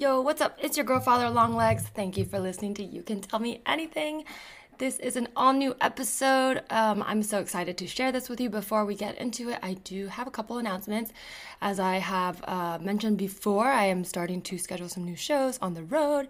Yo, what's up? It's your girl, Father Longlegs. Thank you for listening to You Can Tell Me Anything. This is an all new episode. Um, I'm so excited to share this with you. Before we get into it, I do have a couple announcements. As I have uh, mentioned before, I am starting to schedule some new shows on the road.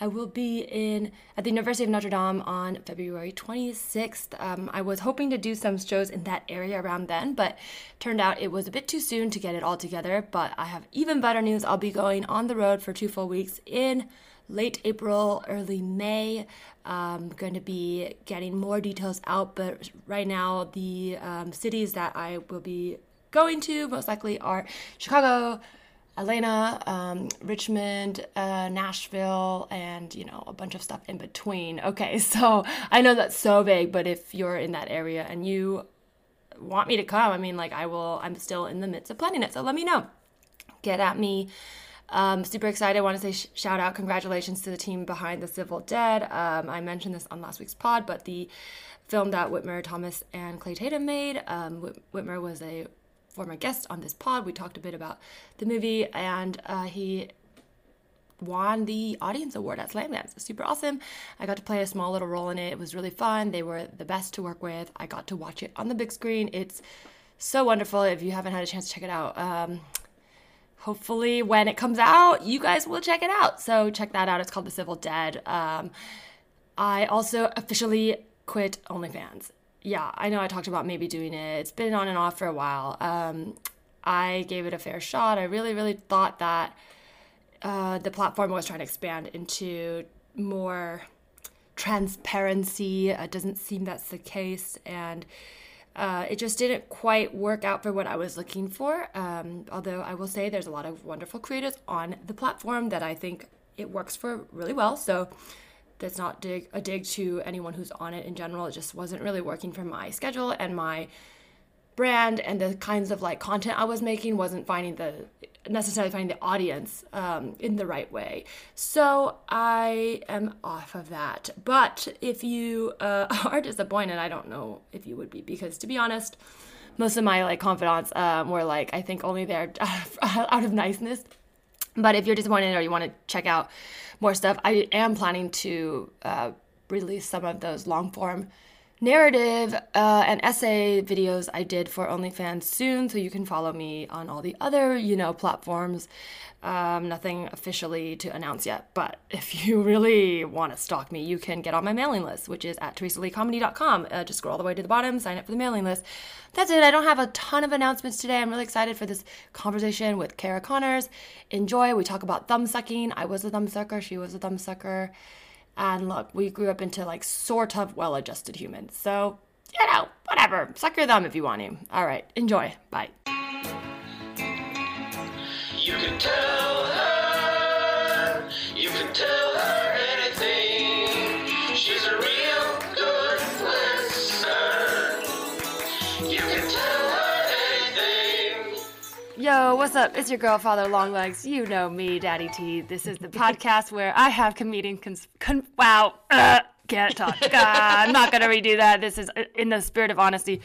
I will be in at the University of Notre Dame on February 26th. Um, I was hoping to do some shows in that area around then, but turned out it was a bit too soon to get it all together. But I have even better news. I'll be going on the road for two full weeks in late April, early May. I'm going to be getting more details out, but right now, the um, cities that I will be going to most likely are Chicago, Atlanta, um, Richmond, uh, Nashville, and you know a bunch of stuff in between. Okay, so I know that's so vague, but if you're in that area and you want me to come, I mean, like I will. I'm still in the midst of planning it, so let me know. Get at me. Um, super excited. I want to say sh- shout out, congratulations to the team behind The Civil Dead. Um, I mentioned this on last week's pod, but the film that Whitmer Thomas and Clay Tatum made. Um, Whit- Whitmer was a former guest on this pod. We talked a bit about the movie, and uh, he won the audience award at Slamdance. Super awesome. I got to play a small little role in it. It was really fun. They were the best to work with. I got to watch it on the big screen. It's so wonderful. If you haven't had a chance to check it out, um, hopefully when it comes out, you guys will check it out. So check that out. It's called The Civil Dead. Um, I also officially quit OnlyFans. Yeah, I know I talked about maybe doing it. It's been on and off for a while. Um, I gave it a fair shot. I really, really thought that uh, the platform was trying to expand into more transparency. It doesn't seem that's the case. And uh, it just didn't quite work out for what I was looking for. Um, although I will say there's a lot of wonderful creators on the platform that I think it works for really well. So that's not dig, a dig to anyone who's on it in general. It just wasn't really working for my schedule and my brand and the kinds of like content I was making wasn't finding the necessarily finding the audience um, in the right way. So I am off of that. But if you uh, are disappointed, I don't know if you would be because to be honest, most of my like confidants um, were like I think only there out of niceness. But if you're disappointed or you want to check out more stuff, I am planning to uh, release some of those long form narrative uh, and essay videos I did for OnlyFans soon, so you can follow me on all the other, you know, platforms. Um, nothing officially to announce yet, but if you really want to stalk me, you can get on my mailing list, which is at teresaleecomedy.com. Uh, just scroll all the way to the bottom, sign up for the mailing list. That's it. I don't have a ton of announcements today. I'm really excited for this conversation with Cara Connors. Enjoy. We talk about thumb sucking. I was a thumb sucker. She was a thumb sucker. And look, we grew up into like sort of well adjusted humans. So, you know, whatever. Suck your thumb if you want to. All right, enjoy. Bye. You can tell her, you can tell her. She's a real good listener. You can tell. Yo, what's up? It's your girl, Father Longlegs. You know me, Daddy T. This is the podcast where I have comedian cons- con- wow, uh, can't talk. Uh, I'm not gonna redo that. This is uh, in the spirit of honesty.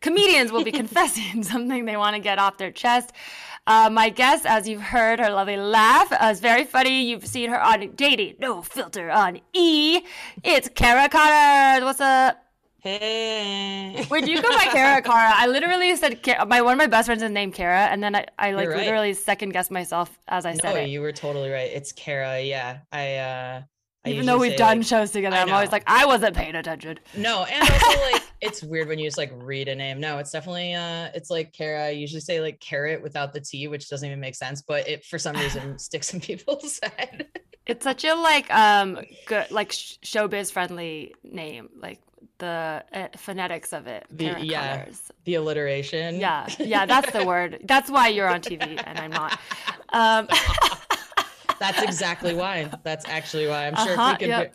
Comedians will be confessing something they want to get off their chest. Uh, my guest, as you've heard, her lovely laugh uh, is very funny. You've seen her on Dating No Filter on E. It's Cara Connors. What's up? Hey. Wait, do you go by Cara Cara? I literally said my one of my best friends is named Kara, and then I, I like right. literally second guessed myself as I said no, it. you were totally right. It's Cara. Yeah, I. uh I Even though we've say, done like- shows together, I'm always like, I wasn't paying attention. No, and also like it's weird when you just like read a name. No, it's definitely uh it's like Cara. I usually say like carrot without the T, which doesn't even make sense, but it for some reason sticks in people's head. It's such a like um good like sh- showbiz friendly name, like the uh, phonetics of it. The- yeah. Connors. the alliteration. Yeah, yeah, that's the word. That's why you're on TV and I'm not. Um, That's exactly why. That's actually why. I'm sure Uh-huh, if you could yep.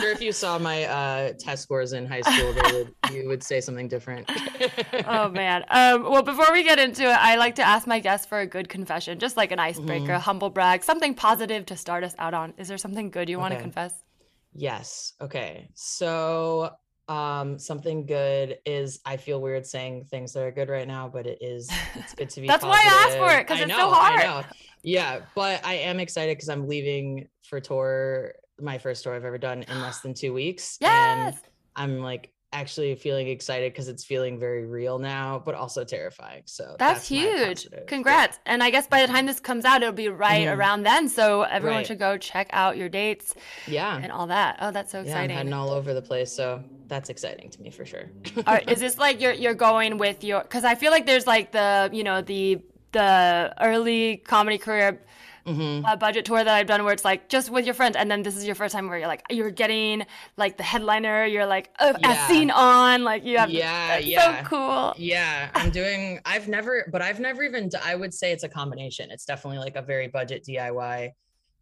Sure if you saw my uh test scores in high school, they would you would say something different. oh man. Um, well, before we get into it, I like to ask my guests for a good confession, just like an icebreaker, a humble brag, something positive to start us out on. Is there something good you want to confess? Yes. Okay. So Um, something good is I feel weird saying things that are good right now, but it is it's good to be. That's why I asked for it because it's know, so hard. Yeah, but I am excited because I'm leaving for tour, my first tour I've ever done in less than two weeks. Yes. And I'm like actually feeling excited because it's feeling very real now, but also terrifying. So that's, that's huge. Congrats. Yeah. And I guess by the time this comes out, it'll be right mm-hmm. around then. So everyone right. should go check out your dates. Yeah. And all that. Oh, that's so exciting. Yeah, I'm heading all over the place. So that's exciting to me for sure. is this like you're you're going with your because I feel like there's like the, you know, the the early comedy career mm-hmm. uh, budget tour that I've done where it's like just with your friends, and then this is your first time where you're like you're getting like the headliner, you're like uh, yeah. as seen on, like you have yeah, yeah, so cool. Yeah, I'm doing. I've never, but I've never even. I would say it's a combination. It's definitely like a very budget DIY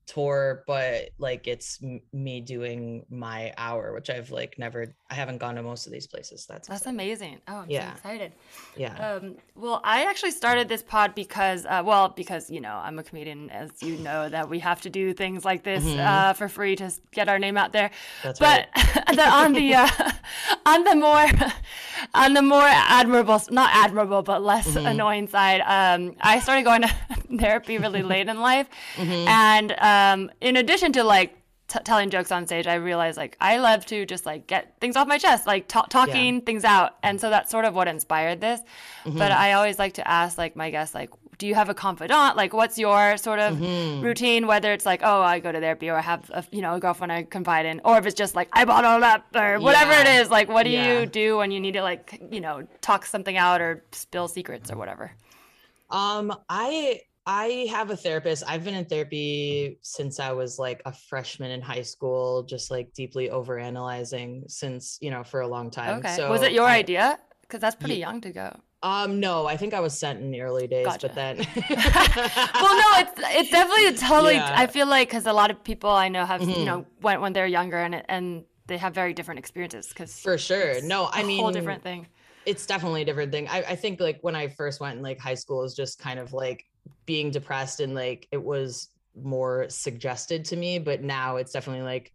tour but like it's m- me doing my hour which i've like never i haven't gone to most of these places that's that's amazing oh i'm yeah. so excited yeah um well i actually started this pod because uh, well because you know i'm a comedian as you know that we have to do things like this mm-hmm. uh, for free to get our name out there that's but right. the, on the uh, on the more on the more admirable not admirable but less mm-hmm. annoying side um i started going to therapy really late in life mm-hmm. and uh, um, in addition to like t- telling jokes on stage, I realized like I love to just like get things off my chest, like t- talking yeah. things out, and so that's sort of what inspired this. Mm-hmm. But I always like to ask like my guests like, do you have a confidant? Like, what's your sort of mm-hmm. routine? Whether it's like, oh, I go to therapy, or I have a you know a girlfriend I confide in, or if it's just like I bottled up, or whatever yeah. it is. Like, what do yeah. you do when you need to like you know talk something out or spill secrets or whatever? Um, I I have a therapist. I've been in therapy since I was like a freshman in high school, just like deeply overanalyzing since, you know, for a long time. Okay. So was it your I, idea? Because that's pretty young to go. Um, no, I think I was sent in the early days, gotcha. but then. well, no, it's it's definitely totally. Yeah. I feel like because a lot of people I know have mm-hmm. you know went when they're younger and and they have very different experiences. Because for sure, no, I mean, whole different thing. It's definitely a different thing. I, I think like when I first went in like high school is just kind of like being depressed and like it was more suggested to me but now it's definitely like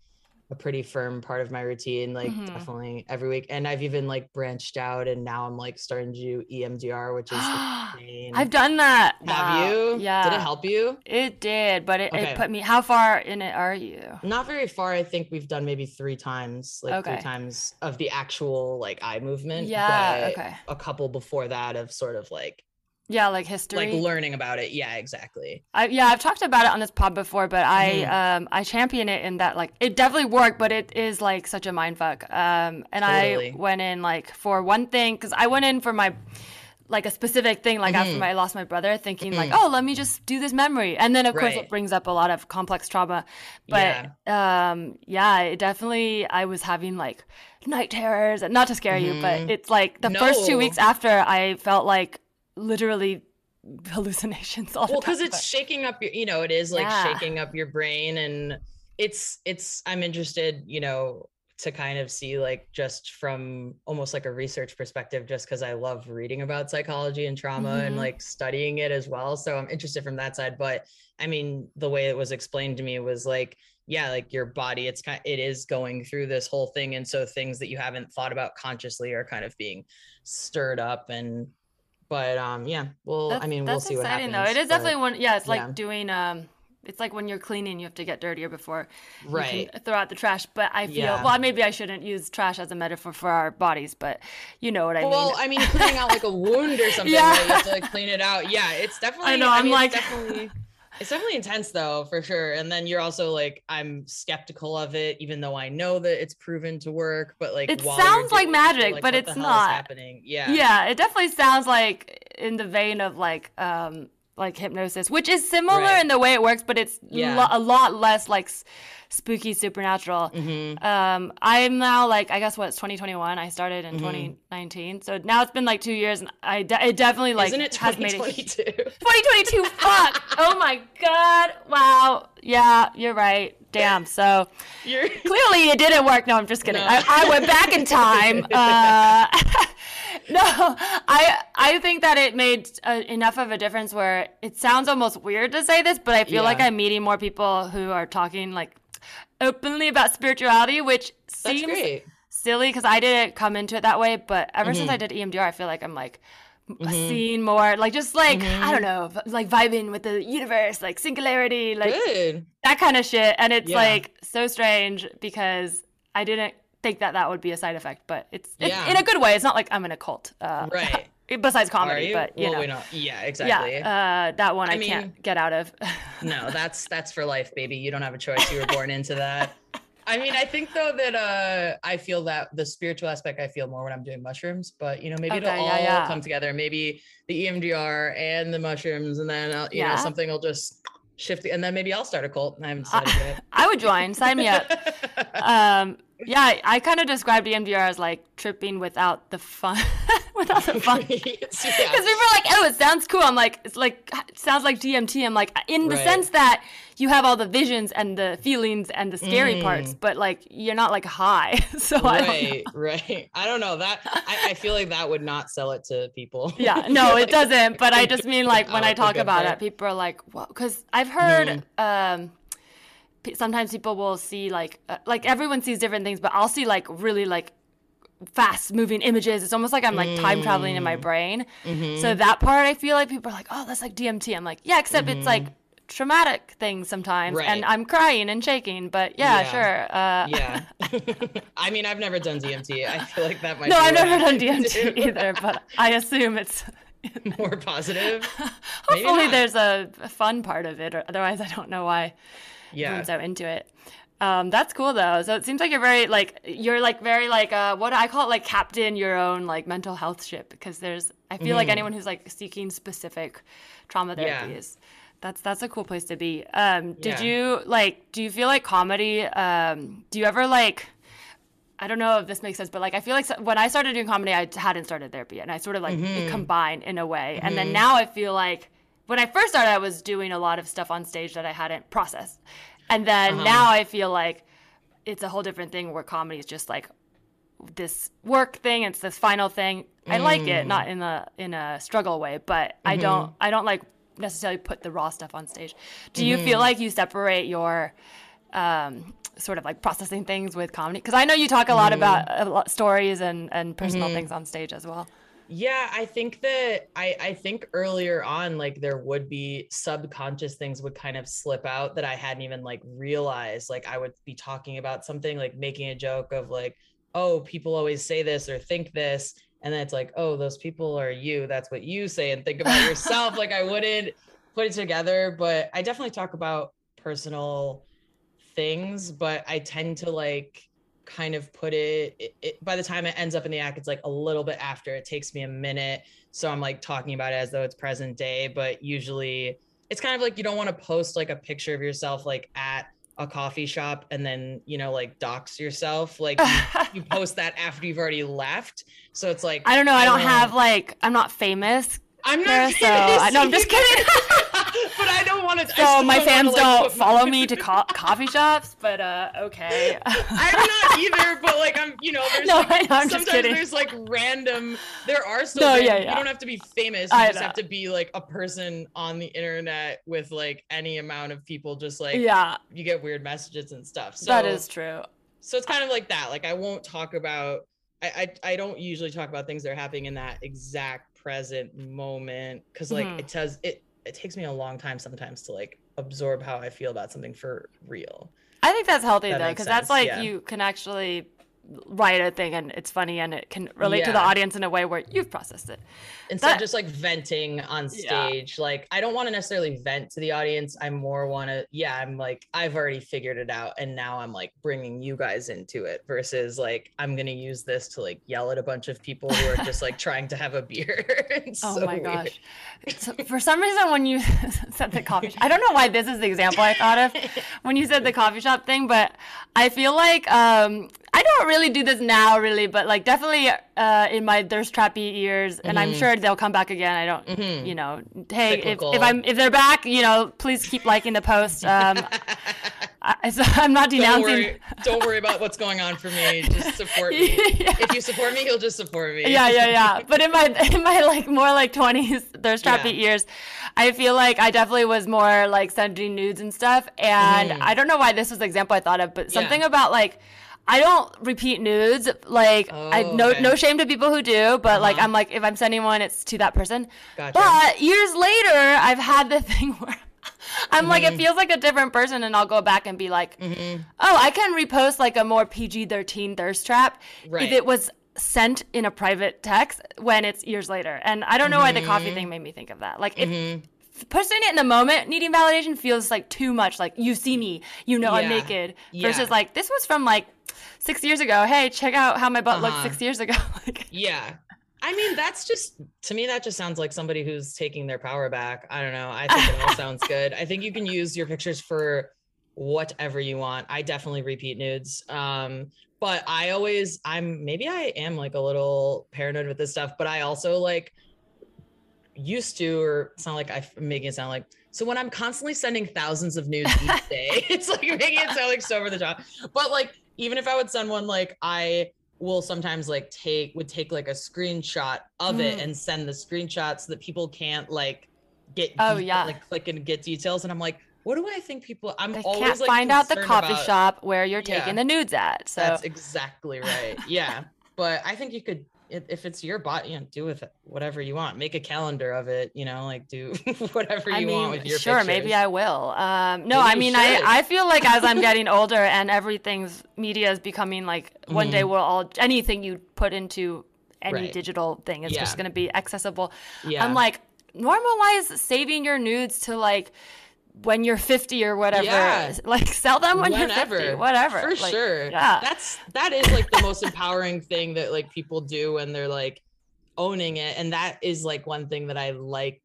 a pretty firm part of my routine like mm-hmm. definitely every week. And i've even like branched out and now i'm like starting to do emdr which is i've done that. Have wow. you? Yeah. Did it help you? It did but it, okay. it, put me how far in it are you? Not very far. I think we've done maybe three times like okay. three times of the actual like eye movement yeah okay. a couple before that of sort of like yeah, like history. Like learning about it. Yeah, exactly. I, yeah, I've talked about it on this pod before, but I mm-hmm. um I champion it in that like it definitely worked, but it is like such a mind fuck. Um, and totally. I went in like for one thing because I went in for my like a specific thing like mm-hmm. after I lost my brother thinking mm-hmm. like oh let me just do this memory and then of right. course it brings up a lot of complex trauma but yeah. um yeah it definitely I was having like night terrors and not to scare you but mm-hmm. it's like the no. first two weeks after I felt like literally hallucinations all well because it's shaking up your you know it is like yeah. shaking up your brain and it's it's i'm interested you know to kind of see like just from almost like a research perspective just because i love reading about psychology and trauma mm-hmm. and like studying it as well so i'm interested from that side but i mean the way it was explained to me was like yeah like your body it's kind it is going through this whole thing and so things that you haven't thought about consciously are kind of being stirred up and but um, yeah, well, that's, I mean, we'll see what happens. Though it is but, definitely one. Yeah, it's like yeah. doing um, it's like when you're cleaning, you have to get dirtier before right throw out the trash. But I feel yeah. well, maybe I shouldn't use trash as a metaphor for our bodies, but you know what I well, mean. Well, I mean, cleaning out like a wound or something, yeah. You have to like clean it out. Yeah, it's definitely. I know. I am mean, like definitely. It's definitely intense though, for sure. And then you're also like, I'm skeptical of it, even though I know that it's proven to work. But like, it sounds like magic, like, but it's not happening. Yeah, yeah, it definitely sounds like in the vein of like, um, like hypnosis, which is similar right. in the way it works, but it's yeah. lo- a lot less like spooky supernatural. Mm-hmm. Um, I'm now like I guess what it's 2021. I started in mm-hmm. 2019, so now it's been like two years, and I de- it definitely like Isn't it 2022? 2022. fuck! Oh my god! Wow. Yeah, you're right. Damn. So you're... clearly it didn't work. No, I'm just kidding. No. I, I, went back in time. Uh, no, I I think that it made uh, enough of a difference where it sounds almost weird to say this, but I feel yeah. like I'm meeting more people who are talking like openly about spirituality, which seems silly because I didn't come into it that way. But ever mm-hmm. since I did EMDR, I feel like I'm like mm-hmm. seeing more, like just like mm-hmm. I don't know, like vibing with the universe, like singularity, like Good. that kind of shit. And it's yeah. like so strange because I didn't think that that would be a side effect, but it's, it's yeah. in a good way. It's not like I'm in a cult, uh, right? Besides comedy, you? but you well, know, yeah, exactly. Yeah, uh, that one I, I mean, can't get out of. no, that's that's for life, baby. You don't have a choice. You were born into that. I mean, I think though that uh I feel that the spiritual aspect I feel more when I'm doing mushrooms, but you know, maybe okay, it'll all yeah. come together. Maybe the EMDR and the mushrooms, and then uh, you yeah. know something will just shift, and then maybe I'll start a cult. I haven't decided yet. I would join. Sign me up. Um, yeah, I, kind of described EMDR as like tripping without the fun, without the fun. Because yeah. people are like, "Oh, it sounds cool." I'm like, "It's like it sounds like DMT." I'm like, in the right. sense that you have all the visions and the feelings and the scary mm. parts, but like you're not like high. so I right, right. I don't know that. I, I, feel like that would not sell it to people. Yeah, no, it doesn't. But I just mean like when I talk about it, people are like, "Well," because I've heard. Mm. um sometimes people will see like uh, like everyone sees different things but i'll see like really like fast moving images it's almost like i'm like time traveling in my mm. brain mm-hmm. so that part i feel like people are like oh that's like dmt i'm like yeah except mm-hmm. it's like mm-hmm. traumatic things sometimes right. and i'm crying and shaking but yeah, yeah. sure uh, yeah i mean i've never done dmt i feel like that might no i've never done dmt either but i assume it's more positive hopefully there's a fun part of it or otherwise i don't know why yeah. so into it. Um, that's cool though. So it seems like you're very like you're like very like uh, what I call it like captain your own like mental health ship because there's I feel mm. like anyone who's like seeking specific trauma therapies. Yeah. That's that's a cool place to be. Um, did yeah. you like? Do you feel like comedy? Um, do you ever like? I don't know if this makes sense, but like I feel like when I started doing comedy, I hadn't started therapy, and I sort of like mm-hmm. combined in a way. Mm-hmm. And then mm-hmm. now I feel like when I first started, I was doing a lot of stuff on stage that I hadn't processed. And then uh-huh. now I feel like it's a whole different thing where comedy is just like this work thing. It's this final thing. I mm. like it, not mm. in a in a struggle way, but mm-hmm. I don't I don't like necessarily put the raw stuff on stage. Do you mm-hmm. feel like you separate your um, sort of like processing things with comedy? Because I know you talk a lot mm-hmm. about lot, stories and and personal mm-hmm. things on stage as well. Yeah, I think that I I think earlier on like there would be subconscious things would kind of slip out that I hadn't even like realized. Like I would be talking about something like making a joke of like, "Oh, people always say this or think this." And then it's like, "Oh, those people are you. That's what you say and think about yourself." like I wouldn't put it together, but I definitely talk about personal things, but I tend to like kind of put it, it, it, by the time it ends up in the act it's like a little bit after. It takes me a minute. So i'm like talking about it as though it's present day but usually it's kind of like you don't want to post like a picture of yourself like at a coffee shop and then you know like dox yourself. Like you, you post that after you've already left. So it's like i don't know. I, I don't, don't have like i'm not famous I'm not. so I, no, I'm just kidding. but I don't want to. So my fans wanna, like, don't follow me to co- coffee shops, but uh, okay. I'm not either, but like I'm, you know, there's no, like, know, sometimes there's like random. There are still. No, yeah, yeah. You don't have to be famous. You I just know. have to be like a person on the internet with like any amount of people. Just like yeah, you get weird messages and stuff. So that is true. So it's kind of like that. Like I won't talk about. I, I, I don't usually talk about things that are happening in that exact present moment because like mm-hmm. it does it it takes me a long time sometimes to like absorb how I feel about something for real. I think that's healthy that though, because that's like yeah. you can actually write a thing and it's funny and it can relate yeah. to the audience in a way where you've processed it instead that, of just like venting on stage yeah. like i don't want to necessarily vent to the audience i more want to yeah i'm like i've already figured it out and now i'm like bringing you guys into it versus like i'm gonna use this to like yell at a bunch of people who are just like trying to have a beer oh so my weird. gosh so for some reason when you said the coffee shop, i don't know why this is the example i thought of when you said the coffee shop thing but i feel like um I don't really do this now, really, but like definitely uh, in my thirst trappy years, and mm-hmm. I'm sure they'll come back again. I don't, mm-hmm. you know, hey, if, if, I'm if they're back, you know, please keep liking the post. Um, I, so I'm not denouncing. Don't worry, don't worry about what's going on for me. Just support me. yeah. If you support me, you'll just support me. Yeah, yeah, yeah. But in my in my like more like 20s thirst trappy yeah. years, I feel like I definitely was more like sending nudes and stuff. And mm-hmm. I don't know why this was the example I thought of, but something yeah. about like I don't repeat nudes. Like Oh, I no okay. no shame to people who do, but like Uh-huh. I'm like if I'm sending one, it's to that person. Gotcha. But years later, I've had the thing where I'm like Mm-hmm. it feels like a different person, and I'll go back and be like, oh, I can repost like a more PG-13 thirst trap Right. if it was sent in a private text when it's years later. And I don't know why the Mm-hmm. coffee thing made me think of that. Like if posting it in the moment needing validation feels like too much like you see me you know i'm Yeah. naked Yeah. versus like this was from like six years ago hey check out how my butt looked Uh-huh. six years ago like Yeah. I mean, that's just to me, that just sounds like somebody who's taking their power back. I don't know. I think it all sounds good. I think you can use your pictures for whatever you want. I definitely repeat nudes. Um, but I always, I'm maybe I am like a little paranoid with this stuff, but I also like used to, or it's not like I'm making it sound like so when I'm constantly sending thousands of nudes each day, it's like making it sound like so over the top. But like, even if I would send one, like I will sometimes like take would take like a screenshot of it Mm. and send the screenshot so that people can't like get Oh, yeah. like click and get details. And I'm like, what do I think people? I'm they always can't like find out the coffee about- shop where you're Yeah. taking the nudes at so That's exactly right. Yeah, but I think you could. If if it's your bot, you know, do with it whatever you want. Make a calendar of it, you know, like do whatever you I mean, want with your sure, maybe. I will. Um, no, Maybe I mean. I, I feel like as I'm getting older and everything's media is becoming like one day Mhm. we'll all anything you put into any Right. digital thing is just going to be accessible. Yeah. I'm like, normalize saving your nudes to like when you're 50 or whatever. Yeah. Like sell them when you're 50, Whenever. whatever. For Like, sure. Yeah. That's that is like the most empowering thing that like people do when they're like owning it. And that is like one thing that I like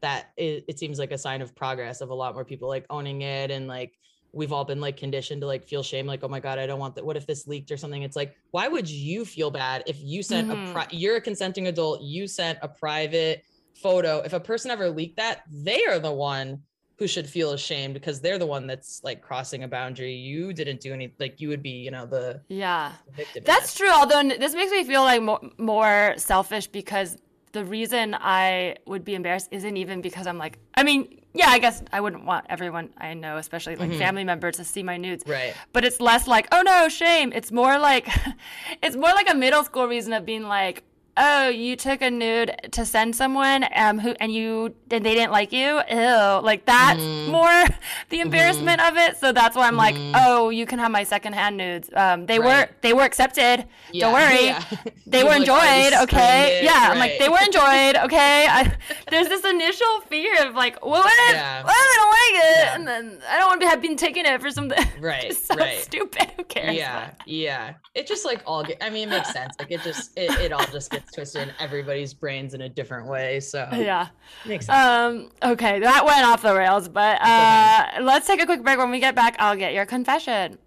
that it, it seems like a sign of progress of a lot more people like owning it and like we've all been like conditioned to like feel shame like oh my god i don't want that what if this leaked or something it's like why would you feel bad if you sent Mhm. a pri- you're a consenting adult you sent a private photo if a person ever leaked that they are the one who should feel ashamed because they're the one that's like crossing a boundary you didn't do any like you would be you know the yeah. victim That's that. true. Although this makes me feel like more, more selfish because the reason I would be embarrassed isn't even because I'm like, I mean, yeah, I guess I wouldn't want everyone I know, especially like Mhm. family members, to see my nudes. right But it's less like, oh no, shame. It's more like, it's more like a middle school reason of being like, oh, you took a nude to send someone, um, who and you and they didn't like you. Ew, like that's Mhm. more the embarrassment of it. So that's why I'm like, Mhm. oh, you can have my secondhand nudes. Um, they were they were accepted. Yeah, Don't worry. yeah. They were like, enjoyed, okay? yeah, I'm like, they were enjoyed, okay? I, there's this initial fear of like, well, what if, Yeah. what if I don't like it? And then I don't want to have been taking it for something Right, so right. stupid. Who cares? yeah yeah it just like all get i mean it makes sense like it just it, it all just gets twisted in everybody's brains in a different way so Yeah. makes sense Um, okay, that went off the rails, but uh, let's take a quick break. When we get back, I'll get your confession.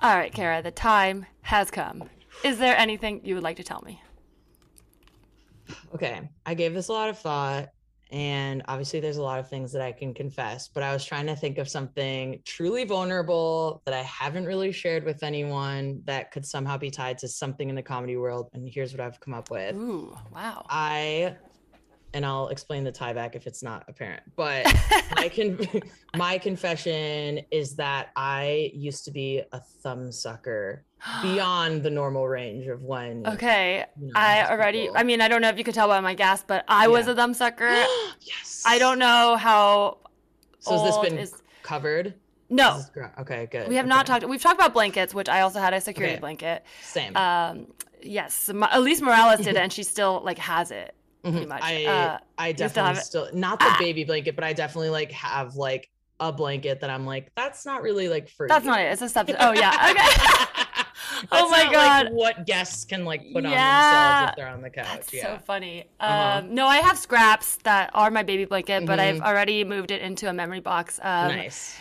All right, Cara, the time has come. Is there anything you would like to tell me? okay i gave this a lot of thought and obviously there's a lot of things that i can confess but i was trying to think of something truly vulnerable that i haven't really shared with anyone that could somehow be tied to something in the comedy world and here's what i've come up with Ooh, wow. I and I'll explain the tie back if it's not apparent. But my con- my confession is that I used to be a thumb sucker beyond the normal range of when Okay, you know, I already. people- I mean, I don't know if you could tell by my gas, but I was a thumb sucker. yes. I don't know how. So has this been is- covered? No, Is okay, good. we have not talked. We've talked about blankets, which I also had a security Okay. blanket. Same. Um, yes, Alise Morales did it, and she still like has it. Pretty Mhm. much. I Uh, I still definitely have still not the Ah. baby blanket, but I definitely like have like a blanket that I'm like that's not really like for That's you. not it. It's a substance. Oh yeah. Okay. That's my God. Like what guests can like put on themselves if they're on the couch. That's yeah. so funny. Uh-huh. Um, no, I have scraps that are my baby blanket, but I've Mhm. already moved it into a memory box. Um, nice.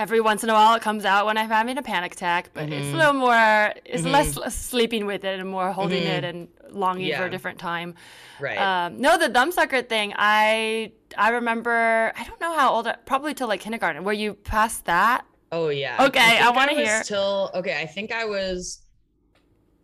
Every once in a while, it comes out when I'm having a panic attack, but it's a Mhm. little more, it's Mhm. less, less sleeping with it and more holding Mhm. it and longing for a different time. Right. Um, no, the thumb sucker thing, I I remember, I don't know how old, I- probably till like kindergarten. Were you past that? oh yeah. Okay, I think wanna hear. Till okay, I think I was.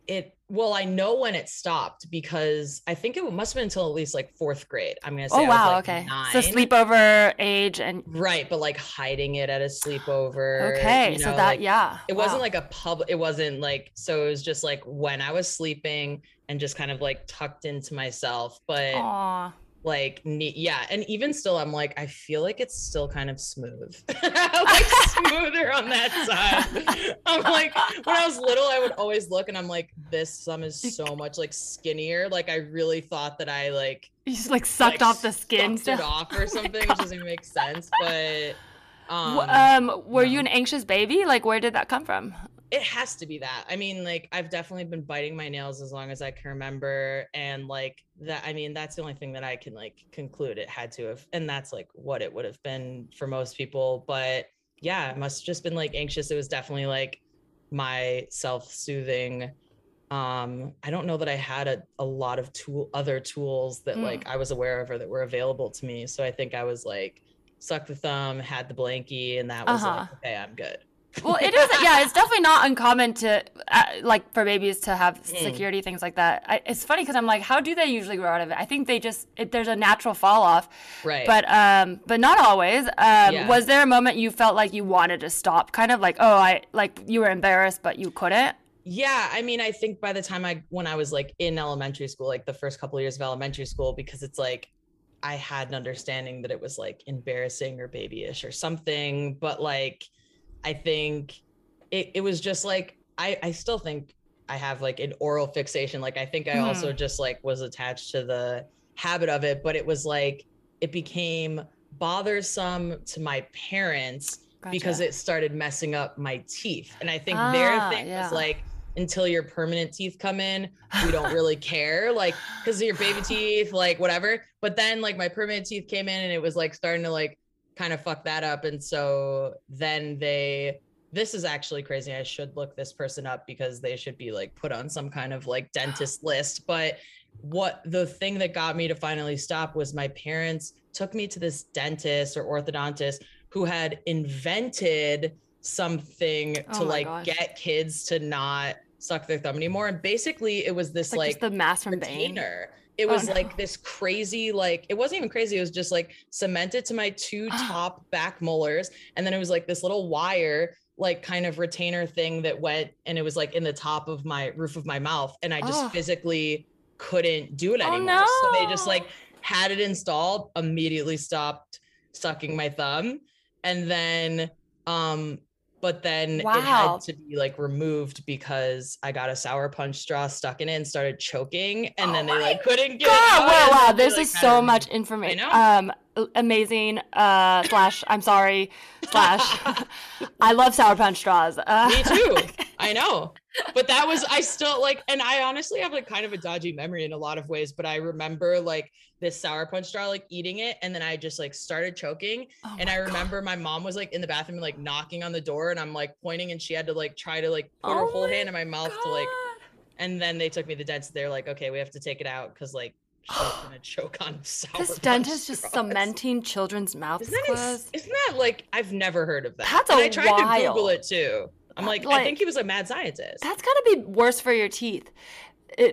It well, I know when it stopped because I think it must have been until at least like fourth grade. I'm gonna oh, say. Oh wow, like, okay. Nine. So sleepover age and Right, but like hiding it at a sleepover. okay, you so that like, yeah, it wasn't like a pub. It wasn't like so. It was just like when I was sleeping and just kind of like tucked into myself. But Aw. Like ne- yeah and even still i'm like i feel like it's still kind of smooth. Like smoother on that side. I'm like when i was little i would always look and i'm like this some is so much like skinnier. Like i really thought that i like You just like sucked like, off the skin. sucked it off or something which doesn't make sense but um, Um, were you an anxious baby? Like, where did that come from? It has to be that. I mean, like I've definitely been biting my nails as long as I can remember, and like that. I mean, that's the only thing that I can like conclude it had to have, and that's like what it would have been for most people. But yeah, it must have just been like anxious. It was definitely like my self-soothing. Um, I don't know that I had a, a lot of tool other tools that Mm. like I was aware of or that were available to me. So I think I was like suck the thumb, had the blankie, and that was Uh-huh. like, okay, I'm good. Well, it is. Yeah, it's definitely not uncommon to uh, like for babies to have Mm. security things like that. I, it's funny because I'm like, how do they usually grow out of it? I think they just it, there's a natural fall off, Right. but um, but not always. Um, Yeah. Was there a moment you felt like you wanted to stop? Kind of like, oh, I like you were embarrassed, but you couldn't. Yeah, I mean, I think by the time I when I was like in elementary school, like the first couple of years of elementary school, because it's like I had an understanding that it was like embarrassing or babyish or something, but like I think it, it was just like I I still think I have like an oral fixation. Like I think I also just like was attached to the habit of it, but it was like it became bothersome to my parents because it started messing up my teeth. And I think their Ah, thing yeah. was like, until your permanent teeth come in, we don't really care, like, because of your baby teeth, like, whatever. But then, like, my permanent teeth came in and it was like starting to, like, kind of fuck that up. And so then they, this is actually crazy. I should look this person up because they should be like put on some kind of like dentist list. But what the thing that got me to finally stop was my parents took me to this dentist or orthodontist who had invented something Oh to like gosh. get kids to not suck their thumb anymore. And basically, it was this like, like, the mass from Bane. It Oh, was no. like this crazy, like it wasn't even crazy. It was just like cemented to my two top back molars, and then it was like this little wire, like kind of retainer thing that went, and it was like in the top of my roof of my mouth, and I just Oh. physically couldn't do it Oh, anymore. So they just like had it installed, immediately stopped sucking my thumb, and then um but then it had to be like removed because I got a sour punch straw stuck in it and started choking, and Oh then they like couldn't get it God, out, wow, wow. This like, is so much information. Um, amazing. Uh, slash, I'm sorry. Slash, I love sour punch straws. Uh, Me too. I know. But that was I still like and I honestly have like kind of a dodgy memory in a lot of ways, but I remember like this sour punch jar, like eating it and then I just like started choking Oh and I God. remember my mom was like in the bathroom like knocking on the door and I'm like pointing and she had to like try to like put her Oh whole hand in my mouth to like and then they took me to the dentist. They're like, okay, we have to take it out because like she's gonna choke on sour. This dentist just cementing children's mouths Isn't isn't that like I've never heard of that? That's and a I tried to Google it too. I'm like, I think he was a mad scientist. That's gotta be worse for your teeth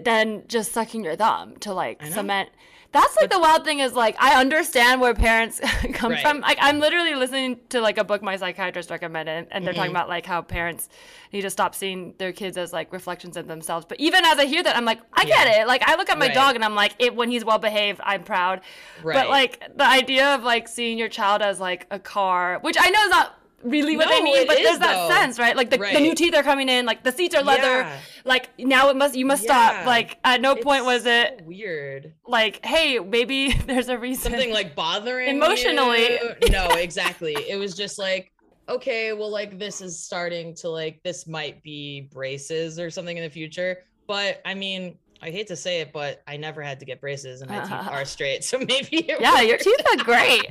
than just sucking your thumb to like cement. That's like the wild thing is like I understand where parents come Right. from. Like I'm literally listening to like a book my psychiatrist recommended, and they're talking Mhm. about like how parents need to stop seeing their kids as like reflections of themselves. But even as I hear that, I'm like, I get it. Like I look at my Right. dog and I'm like, it when he's well behaved, I'm proud. Right. But like the idea of like seeing your child as like a car, which I know is not really what they mean, but is, there's that though. sense, right? Like the, the new teeth are coming in, like the seats are leather. Yeah. Like now it must you must stop. Like at no point was it so weird. like, hey, maybe there's a reason. Something like bothering Emotionally. you. No, exactly. It was just like, okay, well, like this is starting to like this might be braces or something in the future. But I mean, I hate to say it, but I never had to get braces and my teeth are straight. So maybe yeah, your teeth are great.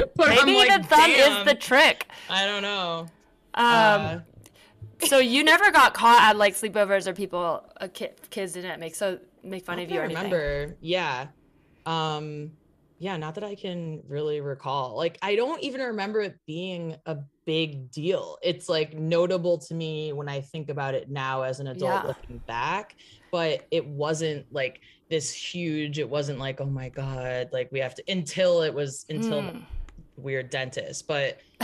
But maybe like, the thumb is the trick. I don't know. Um, Uh, so you never got caught at like sleepovers or people, uh, ki- kids didn't make so make fun of you I or anything. remember. Yeah. Um yeah, not that I can really recall. Like I don't even remember it being a big deal. It's like notable to me when I think about it now as an adult Yeah. looking back, but it wasn't like this huge. It wasn't like, oh my God, like we have to until it was until Mm. Weird dentist. But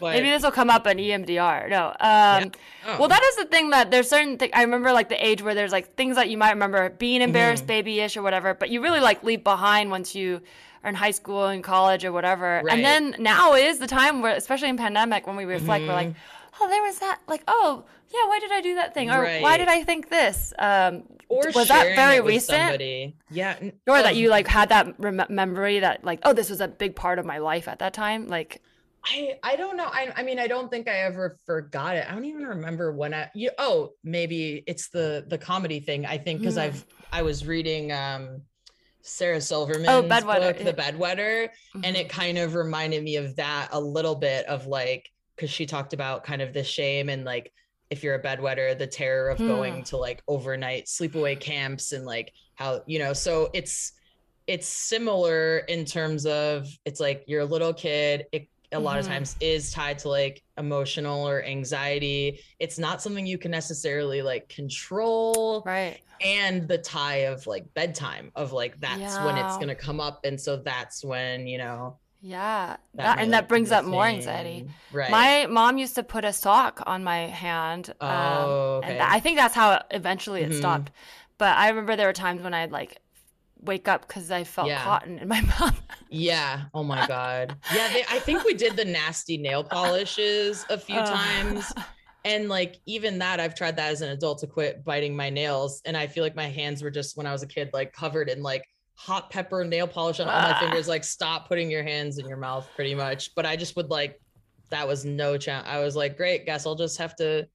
but Maybe this will come up in EMDR. No. Um, oh, Well, that is the thing that there's certain things. I remember like the age where there's like things that you might remember being embarrassed, Mhm. babyish or whatever, but you really like leave behind once you are in high school and college or whatever. Right. And then now is the time where, especially in pandemic, when we reflect, we're like, Mhm. oh, there was that. Like, oh, yeah, why did I do that thing? Or why did I think this? Um, or was that very recent? Somebody. Yeah. or that you like had that rem- memory that like, oh, this was a big part of my life at that time. Like, I I don't know. I I mean, I don't think I ever forgot it. I don't even remember when I you oh, maybe it's the the comedy thing. I think because Mm. I've I was reading um Sarah Silverman's Oh, book. The Bedwetter, and mhm. it kind of reminded me of that a little bit of like because she talked about kind of the shame and like if you're a bedwetter, the terror of Hmm. going to like overnight sleepaway camps and like how you know. So it's it's similar in terms of it's like you're a little kid. It a lot of Mhm. times is tied to like emotional or anxiety. It's not something you can necessarily like control right. and the tie of like bedtime of like that's when it's going to come up and so that's when you know Yeah. that That, and that brings up more anxiety. right My mom used to put a sock on my hand. um, Oh, okay. And I think that's how it, eventually it Mhm. stopped. But I remember there were times when I'd like wake up because I felt Yeah. cotton in my mouth. yeah oh my god yeah they, i think we did the nasty nail polishes a few times and like even that i've tried that as an adult to quit biting my nails and i feel like my hands were just when i was a kid like covered in like hot pepper nail polish on all my Ah. fingers like stop putting your hands in your mouth pretty much but i just would like that was no chance i was like great guess i'll just have to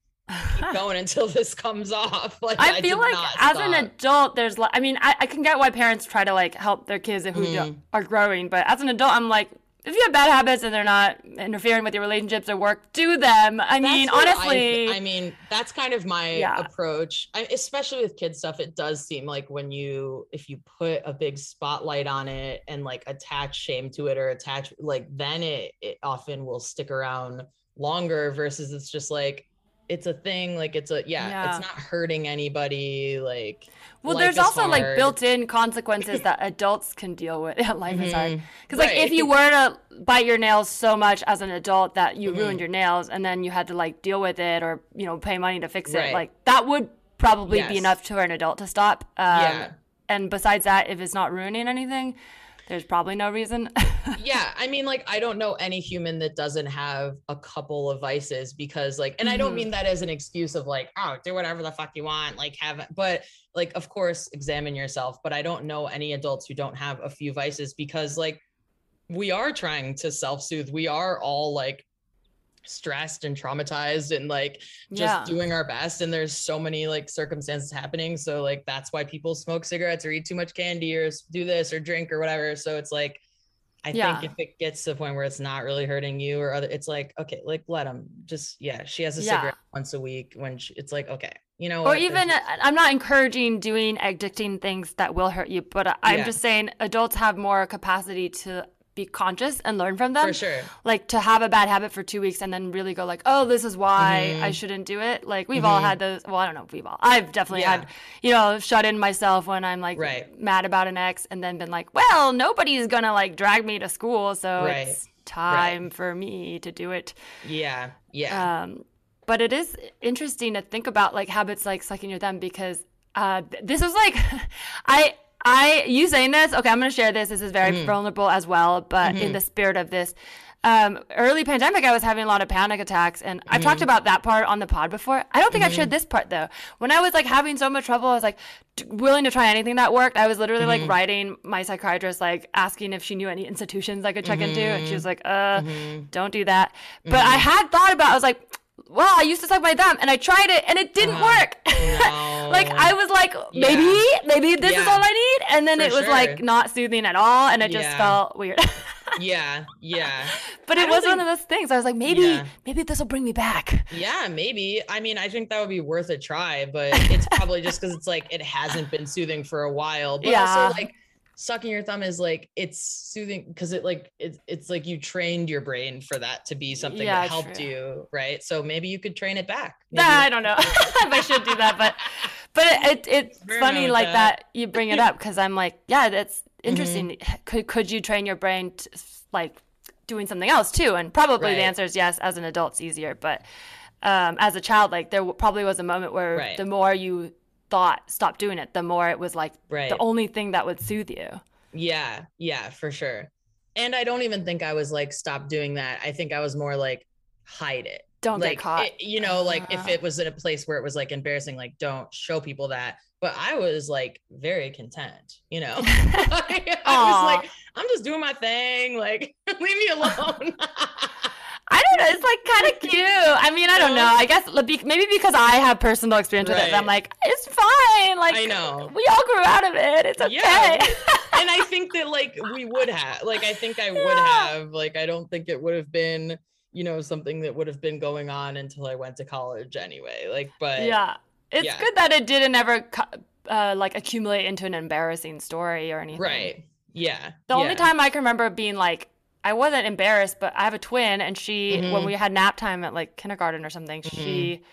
keep going until this comes off like I feel like as an adult, there's like, I mean, I, I can get why parents try to like help their kids who Mhm. are growing, but as an adult, I'm like, if you have bad habits and they're not interfering with your relationships or work, do them. I mean, That's I- honestly, I, mean, that's kind of my Yeah. approach. I, especially with kid stuff, it does seem like when you, if you put a big spotlight on it and like attach shame to it or attach, like then it, it often will stick around longer. Versus it's just like it's a thing. Like it's a yeah, Yeah. it's not hurting anybody. Like well, there's also like built-in consequences that adults can deal with. Life is hard. Because like if you were to bite your nails so much as an adult that you Mhm. ruined your nails and then you had to like deal with it or you know pay money to fix it, Right. like that would probably be enough for an adult to stop. Um, Yeah. And besides that, if it's not ruining anything, there's probably no reason. yeah i mean like i don't know any human that doesn't have a couple of vices because like and i don't Mhm. mean that as an excuse of like oh do whatever the fuck you want like have but like of course examine yourself but i don't know any adults who don't have a few vices because like we are trying to self-soothe we are all like stressed and traumatized and like just yeah. doing our best and there's so many like circumstances happening so like that's why people smoke cigarettes or eat too much candy or do this or drink or whatever so it's like i Yeah. think if it gets to the point where it's not really hurting you or other it's like okay like let them just yeah she has a Yeah. cigarette once a week when she, it's like okay you know Or what, even, there's- uh, I'm not encouraging doing addicting things that will hurt you, but I- I'm Yeah. just saying adults have more capacity to be conscious and learn from them. for sure like to have a bad habit for two weeks and then really go like oh this is why i Mhm. shouldn't do it like we've all Mhm. had those well i don't know if we've all i've definitely Yeah. had you know shut in myself when i'm like Right. mad about an ex and then been like well nobody's gonna like drag me to school so Right. it's time for me to do it yeah yeah um, but it is interesting to think about like habits like sucking your thumb because uh, th- this was like I I you saying this okay I'm gonna share this this is very Mhm. vulnerable as well but in Mhm. the spirit of this um, early pandemic I was having a lot of panic attacks and I've talked Mhm. about that part on the pod before I don't think I've Mhm. shared this part though when I was like having so much trouble I was like t- willing to try anything that worked I was literally like writing my psychiatrist like asking if she knew any institutions I could check into and she was like uh don't do that. But I had thought about. I was like, well, I used to suck my thumb, and I tried it, and it didn't Uh-huh. work. like I was like, maybe, maybe this is all I need, and then For it was like not soothing at all, and it just Yeah. felt weird. yeah yeah but it was one of those things. I was like, maybe, Yeah. maybe this will bring me back. Yeah, maybe. I mean, I think that would be worth a try, but it's probably just because it's like it hasn't been soothing for a while. But Yeah. also like sucking your thumb is like it's soothing because it like it's it's like you trained your brain for that to be something yeah, that helped true. you, right? So maybe you could train it back. Nah, I don't know if I should do that, but but it, it it's funny like that. that. you bring it up because I'm like, yeah, that's interesting. Mm-hmm. Could could you train your brain to, like doing something else too? And probably right. the answer is yes. As an adult, it's easier, but um, as a child, like there probably was a moment where right. the more you thought stop doing it, the more it was like right. the only thing that would soothe you. Yeah, yeah, for sure. And I don't even think I was like stop doing that. I think I was more like hide it. Don't like, get caught. It, you know, like uh, if it was in a place where it was like embarrassing, like don't show people that. But I was like very content, you know. I was like, I'm just doing my thing. Like, leave me alone. I don't know. It's like kind of cute. I mean, I don't know. I guess maybe because I have personal experience right. with it, I'm like, it's fine. Like, I know we all grew out of it. It's okay. Yeah. and I think that like we would have, like, I think I would yeah. have, like, I don't think it would have been, you know, something that would have been going on until I went to college anyway. Like, but yeah, it's yeah. good that it didn't ever uh, like accumulate into an embarrassing story or anything. Right. Yeah. The only time I can remember being like I wasn't embarrassed, but I have a twin, and she, mm-hmm. when we had nap time at like kindergarten or something, mm-hmm. she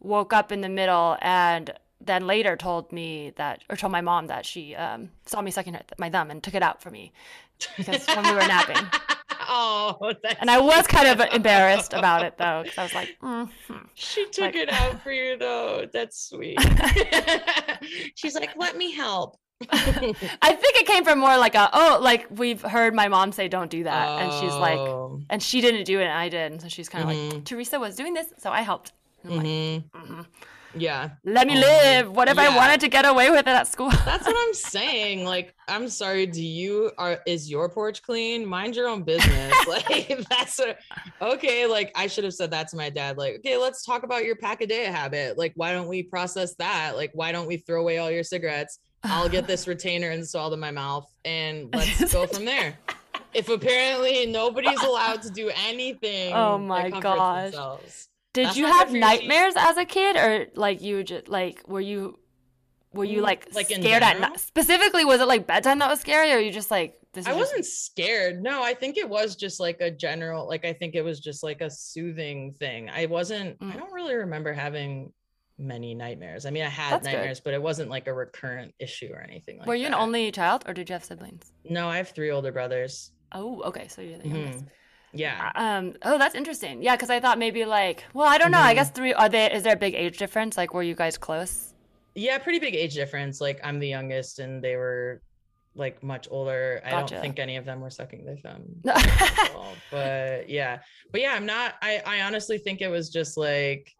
woke up in the middle and then later told me that, or told my mom that she um, saw me sucking her, my thumb and took it out for me because when we were napping. Oh, and I was kind of embarrassed about it though, because I was like, mm-hmm. she took like, it out for you though. That's sweet. She's like, let me help. I think it came from more like a oh like we've heard my mom say don't do that oh. and she's like oh. and she didn't do it and I did and so she's kind of mm-hmm. like Teresa was doing this so I helped. Mm-hmm. Like, mm-hmm. Yeah. Let me um, live. What if yeah. I wanted to get away with it at school? That's what I'm saying. Like, I'm sorry. Do you are is your porch clean? Mind your own business. like that's okay. Like I should have said that to my dad. Like, okay, let's talk about your pack a day habit. Like, why don't we process that? Like, why don't we throw away all your cigarettes? I'll get this retainer installed in my mouth and let's go from there. If apparently nobody's allowed to do anything, oh my gosh. Did That's you have nightmares as a kid or like you just like were you were you mm, like, like scared at night? Specifically, was it like bedtime that was scary or you just like this I wasn't scared. No, I think it was just like a general like I think it was just like a soothing thing. I wasn't mm. I don't really remember having many nightmares. I mean, I had That's nightmares, good. but it wasn't like a recurrent issue or anything like Were you that. an only child or did you have siblings? No, I have three older brothers. Oh, okay. So you're the youngest. Mm-hmm. Yeah. Um. Oh, that's interesting. Yeah, because I thought maybe like, well, I don't know. Mm-hmm. I guess three. Are they? Is there a big age difference? Like, were you guys close? Yeah, pretty big age difference. Like, I'm the youngest, and they were like much older. Gotcha. I don't think any of them were sucking their thumb. but yeah, but yeah, I'm not. I I honestly think it was just like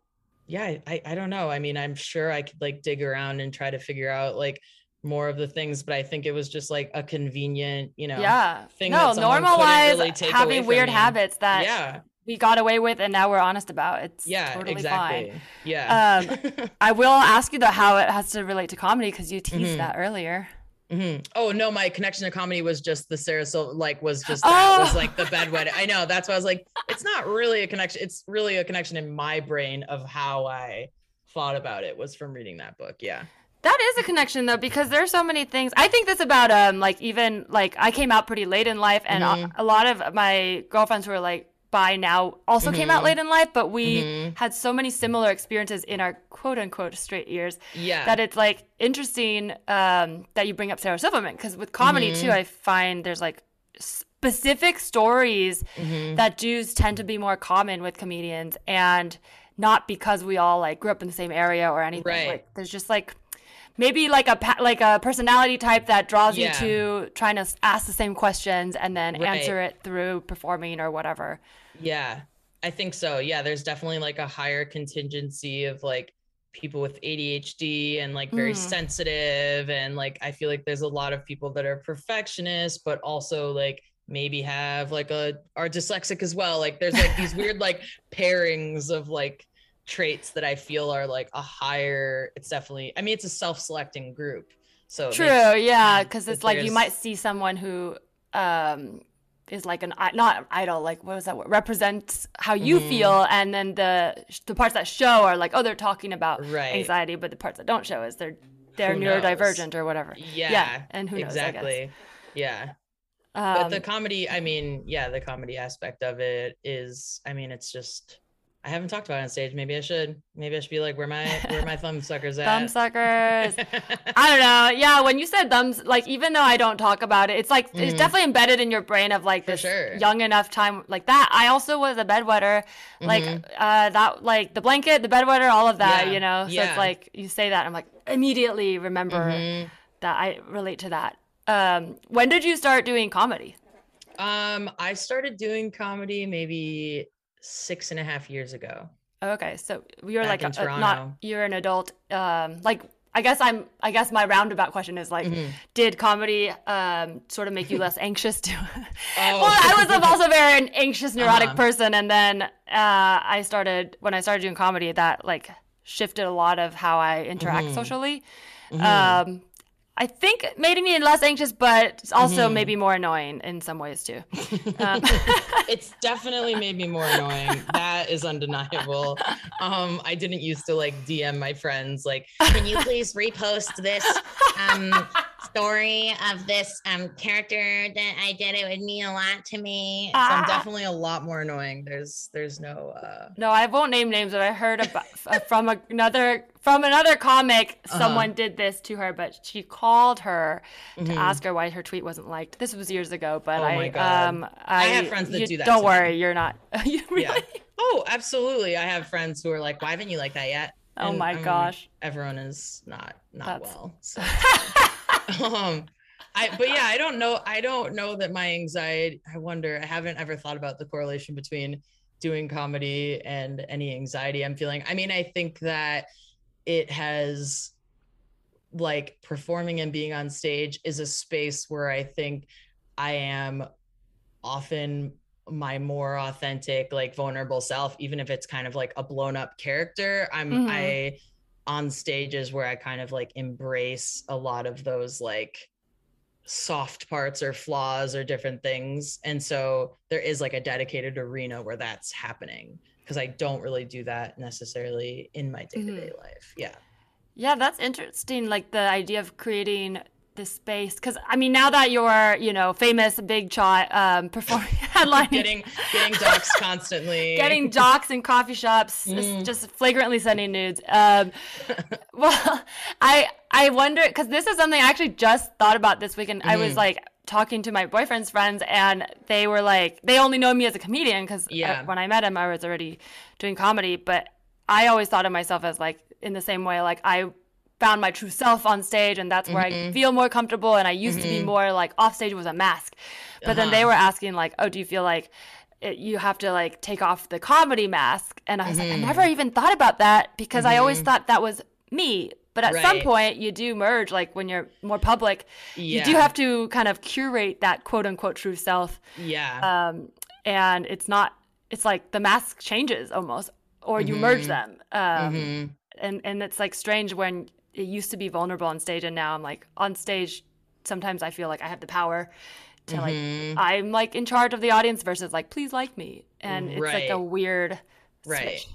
yeah, I, I don't know. I mean, I'm sure I could like dig around and try to figure out like more of the things, but I think it was just like a convenient, you know, yeah. thing. No, normalize really having weird habits that yeah. we got away with and now we're honest about. It's yeah, totally exactly. fine. Yeah. Um, I will ask you though how it has to relate to comedy because you teased mm-hmm. that earlier. Mm-hmm. Oh no, my connection to comedy was just the Sarah so like was just that oh. was like the bedwetting. I know that's why I was like, it's not really a connection. It's really a connection in my brain of how I thought about it was from reading that book. Yeah. That is a connection though, because there's so many things. I think this about um like even like I came out pretty late in life, and mm-hmm. a, a lot of my girlfriends were like by now also mm-hmm. came out mm-hmm. late in life, but we mm-hmm. had so many similar experiences in our quote unquote straight years. Yeah. That it's like interesting um, that you bring up Sarah Silverman because with comedy mm-hmm. too, I find there's like specific stories mm-hmm. that Jews tend to be more common with comedians and not because we all like grew up in the same area or anything. Right. Like there's just like maybe like a like a personality type that draws yeah. you to trying to ask the same questions and then right. answer it through performing or whatever. Yeah, I think so. Yeah, there's definitely like a higher contingency of like people with ADHD and like very mm. sensitive. And like, I feel like there's a lot of people that are perfectionists, but also like maybe have like a are dyslexic as well. Like, there's like these weird like pairings of like traits that I feel are like a higher, it's definitely, I mean, it's a self selecting group. So true. Yeah. Cause it's like you might see someone who, um, is like an not idol like what was that word? represents how you mm-hmm. feel and then the the parts that show are like oh they're talking about right. anxiety but the parts that don't show is they're they're Who neurodivergent knows? or whatever. Yeah. and who knows? exactly. Yeah. I but the Um, comedy i mean yeah the comedy aspect of it is i mean it's just i haven't talked about it on stage maybe i should maybe i should be like where my where my thumb suckers at thumb suckers. I don't know. Yeah, when you said thumbs, like even though I don't talk about it, it's like it's Mhm. definitely embedded in your brain of like For this sure. young enough time like that. I also was a bedwetter, like Mhm. uh that like the blanket, the bedwetter, all of that, Yeah, you know. So yeah. it's like you say that, I'm like immediately remember Mhm. that I relate to that. Um, when did you start doing comedy? um i started doing comedy maybe six and a half years ago Okay, so you're Back like a, not you're an adult. Um, like I guess I'm. I guess my roundabout question is like, Mhm. did comedy um sort of make you less anxious to? Oh. well, I was also very anxious, neurotic Uh-huh. person, and then uh, I started when I started doing comedy. That like shifted a lot of how I interact Mhm. socially. Mhm. Um, I think it made me less anxious, but also Mhm. maybe more annoying in some ways too. Um, it's definitely made me more annoying. That is undeniable. Um, I didn't used to like DM my friends like, Can you please repost this um story of this um character that I did? It would mean a lot to me. so I'm Ah. definitely a lot more annoying. There's there's no uh No, I won't name names, but I heard about from another from another comic. Uh-huh. Someone did this to her, but she called her to Mhm. ask her why her tweet wasn't liked. This was years ago, but Oh I um I, have friends that you- do that Don't worry, me. you're not. you really? Yeah. Oh, absolutely. I have friends who are like, why haven't you liked that yet? Oh my I'm gosh. everyone is not not That's- well. So um I but yeah, I don't know. I don't know that my anxiety, I wonder, I haven't ever thought about the correlation between doing comedy and any anxiety I'm feeling. I mean, I think that it has like performing and being on stage is a space where I think I am often my more authentic, like vulnerable self, even if it's kind of like a blown up character. I'm Mhm. I on stages where I kind of like embrace a lot of those like soft parts or flaws or different things. And so there is like a dedicated arena where that's happening because I don't really do that necessarily in my day to day life. Yeah. Yeah, that's interesting. Like the idea of creating this space, because I mean, now that you're you know famous, big shot, um, performing headlining. Getting getting doxxed constantly. getting jocks in coffee shops, just- Mm. just flagrantly sending nudes. Um, well, I I wonder because this is something I actually just thought about this weekend. I was Mhm. like talking to my boyfriend's friends, and they were like, they only know me as a comedian because Yeah. when I met him, I was already doing comedy. But I always thought of myself as like in the same way, like I found my true self on stage and that's where I Mhm. feel more comfortable and I used to be Mhm. more like off stage with a mask. But then they Uh-huh. were asking like, "Oh, do you feel like it, you have to like take off the comedy mask?" And I was like, "I never even thought about that because I always Mhm. thought that was me." But at some point you do merge like when you're more public, yeah. you do have to kind of curate that quote unquote true self. Yeah. Um and it's not it's like the mask changes almost or you merge them. Um and and it's like strange when it used to be vulnerable on stage and now i'm like on stage sometimes i feel like i have the power to like Mhm. i'm like in charge of the audience versus like please like me and it's like a weird Right. switch.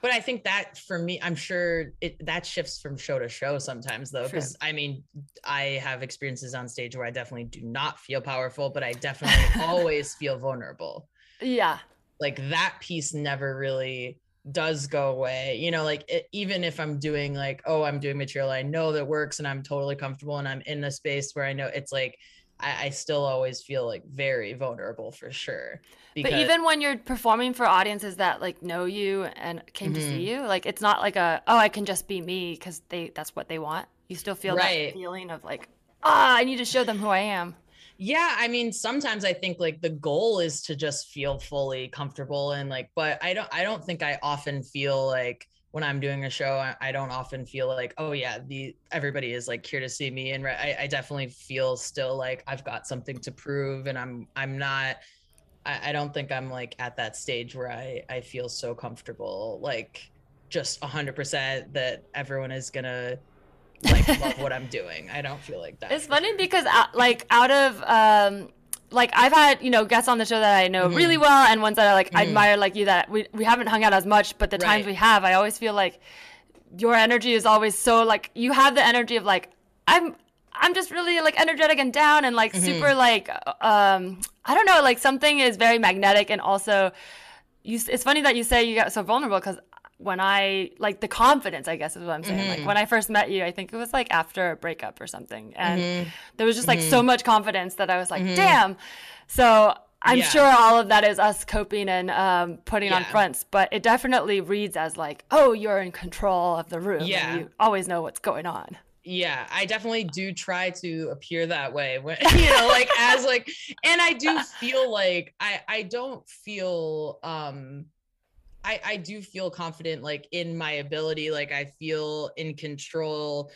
But I think that for me, I'm sure it that shifts from show to show sometimes though. Because I mean, I have experiences on stage where I definitely do not feel powerful, but I definitely always feel vulnerable. yeah Like that piece never really does go away. You know, like it, even if I'm doing like, oh, I'm doing material I know that works and I'm totally comfortable and I'm in a space where I know it's like I, I still always feel like very vulnerable for sure. but even when you're performing for audiences that like know you and came to Mm-hmm. see you like it's not like a oh i can just be me because they that's what they want you still feel Right. that feeling of like ah i need to show them who i am yeah i mean sometimes i think like the goal is to just feel fully comfortable and like but i don't i don't think i often feel like when i'm doing a show i, I don't often feel like oh yeah the everybody is like here to see me and I, I definitely feel still like i've got something to prove and i'm i'm not I, I don't think i'm like at that stage where i i feel so comfortable like just 100% that everyone is gonna like love what i'm doing i don't feel like that It's funny because out, like out of um like I've had you know guests on the show that I know Mhm. really well and ones that I like Mhm. admire like you that we we haven't hung out as much but the times we have I always feel like your energy is always so like you have the energy of like I'm I'm just really like energetic and down and like mm-hmm. super like um I don't know like something is very magnetic and also you it's funny that you say you got so vulnerable because when I like the confidence, I guess is what I'm saying. Mm-hmm. Like when I first met you, I think it was like after a breakup or something, and mm-hmm. there was just like mm-hmm. so much confidence that I was like, mm-hmm. damn. So I'm yeah. sure all of that is us coping and um, putting yeah. on fronts, but it definitely reads as like, oh, you're in control of the room. Yeah, you always know what's going on yeah i definitely do try to appear that way when you know like as like and i do feel like i i don't feel um I, I do feel confident like in my ability like i feel in control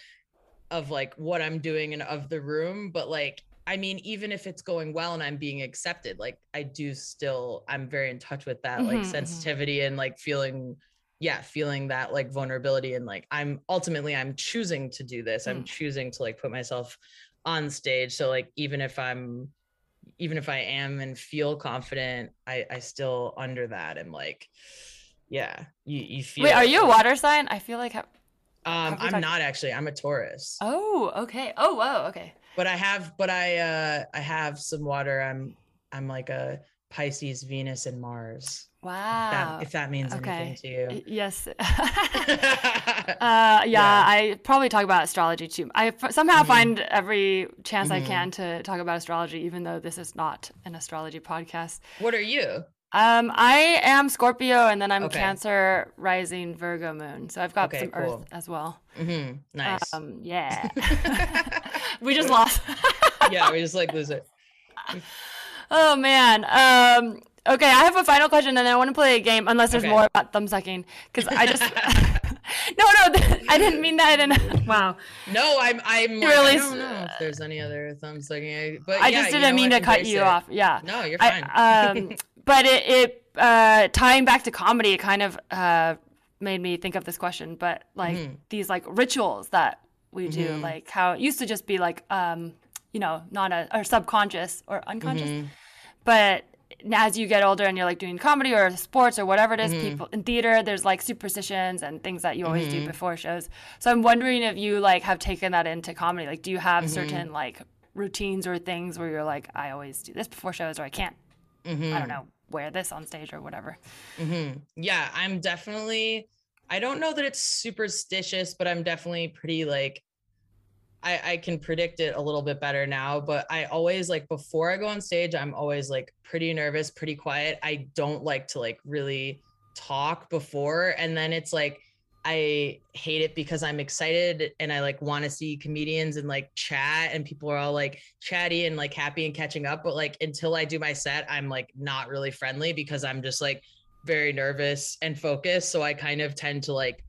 of like what i'm doing and of the room but like i mean even if it's going well and i'm being accepted like i do still i'm very in touch with that mm-hmm, like mm-hmm. sensitivity and like feeling yeah feeling that like vulnerability and like i'm ultimately i'm choosing to do this mm. i'm choosing to like put myself on stage so like even if i'm even if i am and feel confident i i still under that am like yeah, you you feel. Wait, are you a water sign? I feel like. um, I'm not actually. I'm a Taurus. Oh, okay. Oh, whoa, okay. But I have, but I, uh, I have some water. I'm, I'm like a Pisces, Venus, and Mars. Wow. If that, if that means okay. anything to you. Yes. uh, yeah, yeah, I probably talk about astrology too. I somehow mm-hmm. find every chance mm-hmm. I can to talk about astrology, even though this is not an astrology podcast. What are you? Um, I am Scorpio, and then I'm okay. Cancer, rising Virgo moon. So I've got okay, some cool. Earth as well. Mm-hmm. Nice. Um, yeah. we just lost. yeah, we just like lose it. Oh man. Um. Okay, I have a final question, and then I want to play a game. Unless there's okay. more about thumb sucking, because I just. no, no, I didn't mean that. And wow. No, I'm. I'm. Like, really, I don't know if there's any other thumb sucking. But I yeah, just didn't mean to cut you it. off. Yeah. No, you're fine. I, um, but it, it uh, tying back to comedy, it kind of uh, made me think of this question. But like mm-hmm. these like rituals that we do, mm-hmm. like how it used to just be like, um, you know, not a or subconscious or unconscious, mm-hmm. but as you get older and you're like doing comedy or sports or whatever it is, mm-hmm. people in theater, there's like superstitions and things that you always do mm-hmm. before shows. So I'm wondering if you like have taken that into comedy. Like, do you have mm-hmm. certain like routines or things where you're like, I always do this before shows or I can't mm-hmm. I don't know, wear this on stage or whatever. Mm-hmm. Yeah, I'm definitely, I don't know that it's superstitious, but I'm definitely pretty like, I, I can predict it a little bit better now, but I always like before I go on stage, I'm always like pretty nervous, pretty quiet. I don't like to like really talk before. And then it's like, I hate it because I'm excited and I like want to see comedians and like chat and people are all like chatty and like happy and catching up. But like until I do my set, I'm like not really friendly because I'm just like very nervous and focused. So I kind of tend to like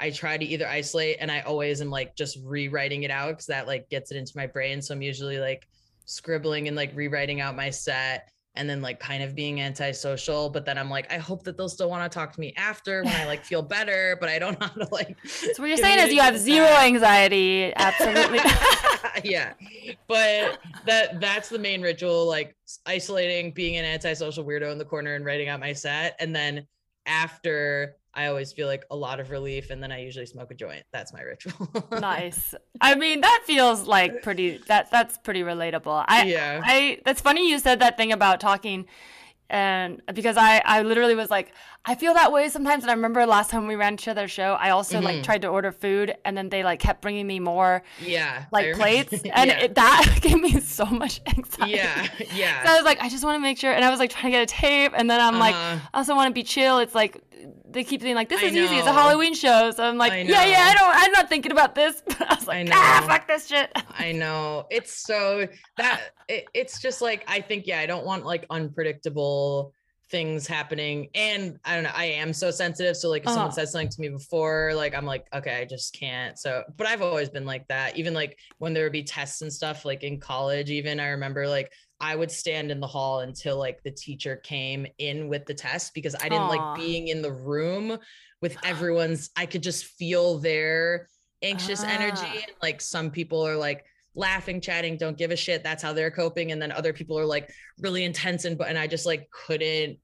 I try to either isolate and I always am like just rewriting it out because that like gets it into my brain. So I'm usually like scribbling and like rewriting out my set and then like kind of being antisocial but then i'm like i hope that they'll still want to talk to me after when i like feel better but i don't know how to like so what you're saying is you have zero that. anxiety absolutely yeah but that that's the main ritual like isolating being an antisocial weirdo in the corner and writing out my set and then after I always feel like a lot of relief and then I usually smoke a joint. That's my ritual. nice. I mean, that feels like pretty that that's pretty relatable. I yeah. I that's funny you said that thing about talking and because I I literally was like I feel that way sometimes. And I remember last time we ran each other's show I also mm-hmm. like tried to order food and then they like kept bringing me more yeah like plates. And yeah. it, that gave me so much anxiety. Yeah yeah. So I was like I just want to make sure. And I was like trying to get a tape. And then I'm uh-huh. like I also want to be chill. It's like they keep saying like this is easy. It's a Halloween show, so I'm like, yeah, yeah. I don't. I'm not thinking about this. But I was like, I ah, fuck this shit. I know. It's so that it, it's just like I think yeah. I don't want like unpredictable things happening, and I don't know. I am so sensitive. So like if uh-huh. someone says something to me before, like I'm like, okay, I just can't. So, but I've always been like that. Even like when there would be tests and stuff, like in college, even I remember like I would stand in the hall until like the teacher came in with the test because I didn't Aww. like being in the room with everyone's I could just feel their anxious ah. energy and like some people are like laughing chatting don't give a shit that's how they're coping and then other people are like really intense and but and I just like couldn't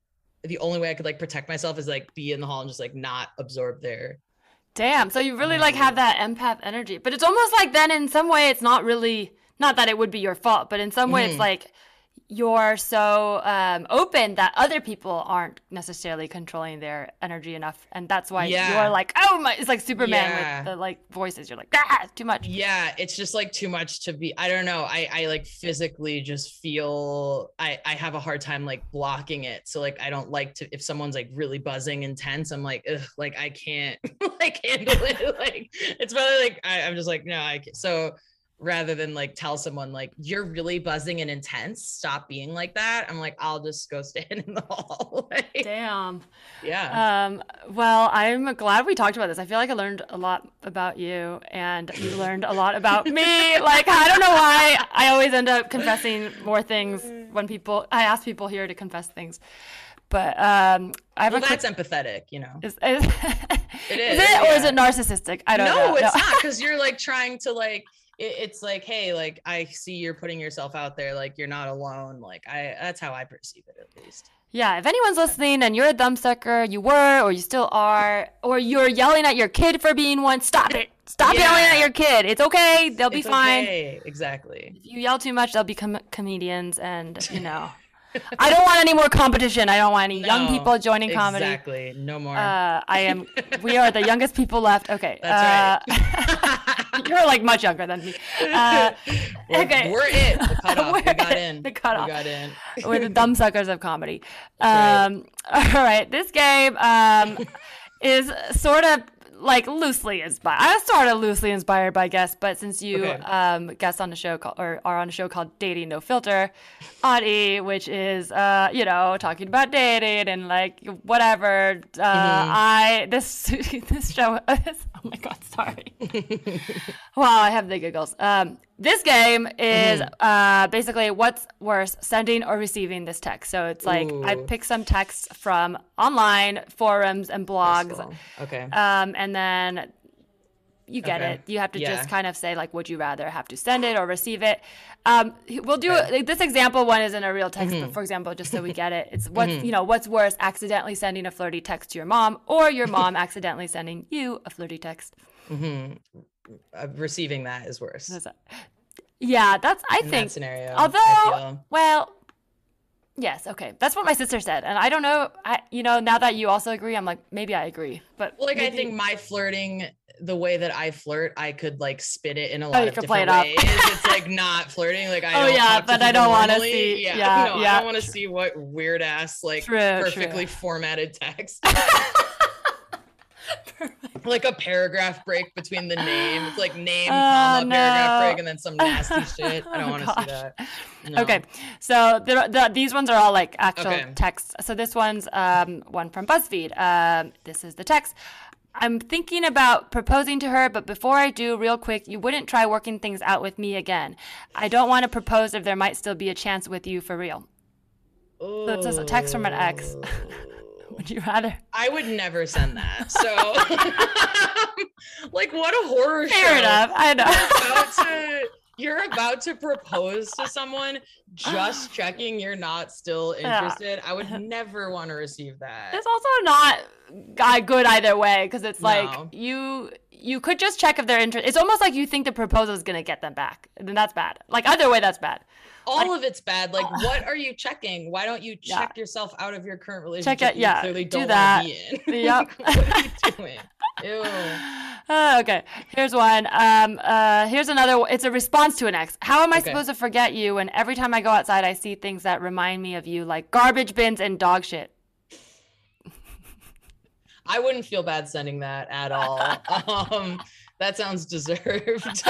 the only way I could like protect myself is like be in the hall and just like not absorb their Damn. So you really like have that empath energy. But it's almost like then in some way it's not really not that it would be your fault, but in some way it's Mhm. like you're so um, open that other people aren't necessarily controlling their energy enough, and that's why Yeah. you're like, oh my, it's like Superman Yeah. with the like voices. You're like, ah, too much. yeah it's just like too much to be i don't know i i like physically just feel i i have a hard time like blocking it so like i don't like to if someone's like really buzzing and tense i'm like Ugh, like i can't like handle it like it's probably like I, i'm just like no i can't. so rather than like tell someone like you're really buzzing and intense stop being like that i'm like i'll just go stand in the hall Damn. yeah Um, well, I'm glad we talked about this. I feel like I learned a lot about you, and you learned a lot about me. Like, I don't know why I always end up confessing more things when people. I ask people here to confess things, but um, I have well a quick. that's empathetic you know Is, is, It is is, it, or is it narcissistic? I don't no, know. No, it's not because you're like trying to like it, it's like hey like i see you're putting yourself out there like you're not alone like i that's how i perceive it at least Yeah, if anyone's listening and you're a thumbsucker, you were or you still are, or you're yelling at your kid for being one, stop it. Stop yelling at your kid. It's okay. They'll be It's fine. okay, exactly If you yell too much, they'll become comedians, and you know. I don't want any more competition. I don't want any young people joining comedy. exactly no more Uh, I am. We are the youngest people left. Okay. That's uh, You're like much younger than me. Uh, we're, okay. we're it the cutoff we got in the cutoff. we got in We're the dumb suckers of comedy. right. Um, all right. This game um, is sort of like loosely inspired. I sort of loosely inspired by guests, but since you Okay. um, guest on the show called, or are on a show called Dating No Filter, Audie, which is uh, you know talking about dating and like whatever. Uh, I this this show. Oh my god, sorry. wow, I have the giggles. Um, this game is uh, basically what's worse, sending or receiving this text. So it's like I Ooh. pick some texts from online forums and blogs, Cool. okay um, and then you get Okay. it. You have to Yeah. just kind of say like, would you rather have to send it or receive it? Um, we'll do Okay. like, this example one isn't a real text, Mm-hmm. but for example, just so we get it, it's what's you know what's worse, accidentally sending a flirty text to your mom or your mom accidentally sending you a flirty text. hmm uh, receiving that is worse That's a- Yeah, that's I in think. that scenario Although, well, yes, okay, that's what my sister said, and I don't know. I you know now that you also agree, I'm like maybe I agree, but Well, like I think my flirting, the way that I flirt, I could like spit it in a Oh, lot you of different it ways. it's like not flirting. Like I Oh, don't yeah, but I don't wanna see- Yeah, yeah, no, yeah. I don't want to see what weird ass like True, perfectly true. formatted text. like a paragraph break between the name. It's like name, Oh, comma, paragraph break, and then some nasty shit. I don't Oh, want to see that. No. Okay, so the, the, these ones are all like actual Okay. texts. So this one's um, one from BuzzFeed. Um, this is the text. I'm thinking about proposing to her, but before I do, real quick, you wouldn't try working things out with me again. I don't want to propose if there might still be a chance with you for real. So it says a oh. text from an ex. Would you rather? I would never send that. So, like, what a horror show. Fair enough. I know. You're about to propose to someone just checking you're not still Yeah. interested i would never want to receive that It's also not uh, good either way because it's like No. you you could just check if they're interested. It's almost like you think the proposal is gonna get them back, and then that's bad. Like either way, that's bad. All of it's bad like what are you checking why don't you Yeah. check yourself out of your current relationship Check it, yeah, clearly do don't that. want to be in Yep. what are you doing Ew. Uh, okay, here's one. Um, uh, here's another. one. It's a response to an ex. How am I Okay. supposed to forget you when every time I go outside I see things that remind me of you, like garbage bins and dog shit? i wouldn't feel bad sending that at all um that sounds deserved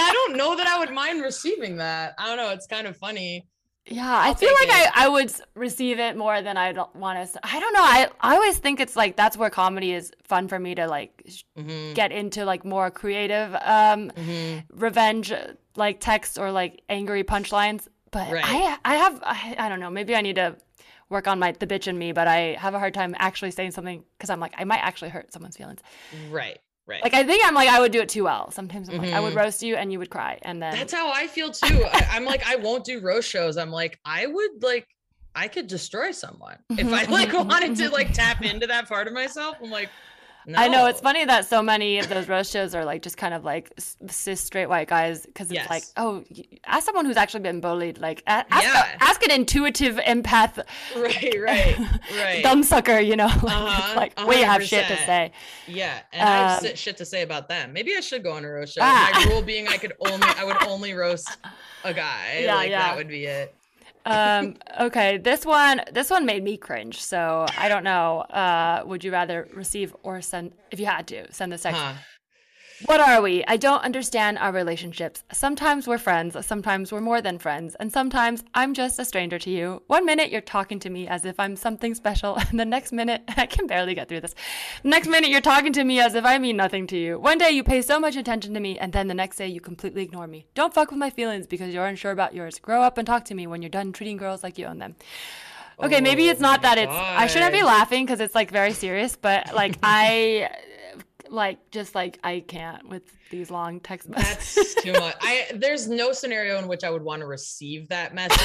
i don't know that i would mind receiving that i don't know it's kind of funny Yeah, I I'll feel like it. I, I would receive it more than I don't want to. I don't know. I I always think it's like that's where comedy is fun for me to like Mhm, get into like more creative um mhm. revenge like text or like angry punchlines. But Right. I I have I, I don't know. Maybe I need to work on my the bitch in me. But I have a hard time actually saying something because I'm like I might actually hurt someone's feelings. right right Like I think I'm like I would do it too well. Sometimes I'm like I would Mhm. roast you and you would cry and then That's how I feel too. I, I'm like, I won't do roast shows. I'm like, I would like, I could destroy someone if I Mhm, like mhm, wanted to like tap into that part of myself. I'm like, No. I know it's funny that so many of those roast shows are like just kind of like cis straight white guys because it's Yes. like, oh, ask someone who's actually been bullied, like ask, Yeah. a, ask an intuitive empath Right, right, right. thumbsucker, you know, like, Uh-huh, like we have shit to say. Yeah, and I have Um, shit to say about them. Maybe I should go on a roast show. Ah. My rule being I could only I would only roast a guy. Yeah, like yeah. that would be it. Um okay this one this one made me cringe so i don't know uh would you rather receive or send if you had to send the text Huh. What are we? I don't understand our relationships. Sometimes we're friends sometimes we're more than friends and sometimes i'm just a stranger to you. One minute you're talking to me as if i'm something special and the next minute i can barely get through this. Next minute you're talking to me as if i mean nothing to you. One day you pay so much attention to me and then the next day you completely ignore me. Don't fuck with my feelings because you're unsure about yours. Grow up and talk to me when you're done treating girls like you own them. Okay, maybe Oh it's not my that it's. I shouldn't be laughing because it's like very serious, but like I, like just like I can't with these long text messages. That's too much. I there's no scenario in which I would want to receive that message.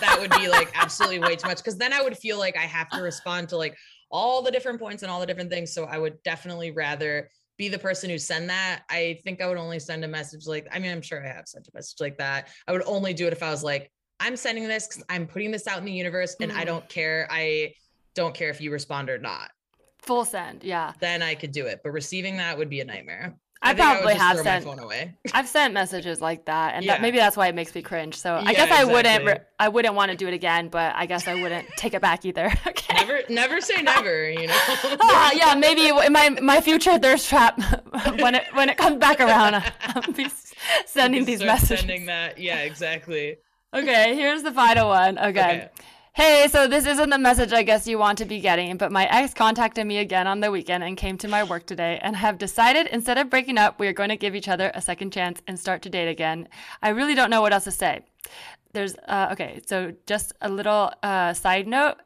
that would be like absolutely way too much because then I would feel like I have to respond to like all the different points and all the different things. So I would definitely rather be the person who send that. I think I would only send a message like I mean I'm sure I have sent a message like that. I would only do it if I was like I'm sending this because I'm putting this out in the universe and I Mhm. don't care. I don't care if you respond or not. Full send, yeah. Then I could do it. But receiving that would be a nightmare. I, would probably just have sent. my phone away. I've sent messages like that, and that, maybe that's why it makes me cringe. So I Yeah, guess I wouldn't. Re- I wouldn't want to do it again, but I guess I wouldn't take it back either. Okay. never never say never you know Ah, yeah, maybe in my my future thirst trap when it when it comes back around, I'll be sending these messages. sending that yeah exactly Okay, here's the final one. Okay. Okay. Hey, so this isn't the message I guess you want to be getting, but my ex contacted me again on the weekend and came to my work today and have decided instead of breaking up, we are going to give each other a second chance and start to date again. I really don't know what else to say. There's uh okay, so just a little uh side note.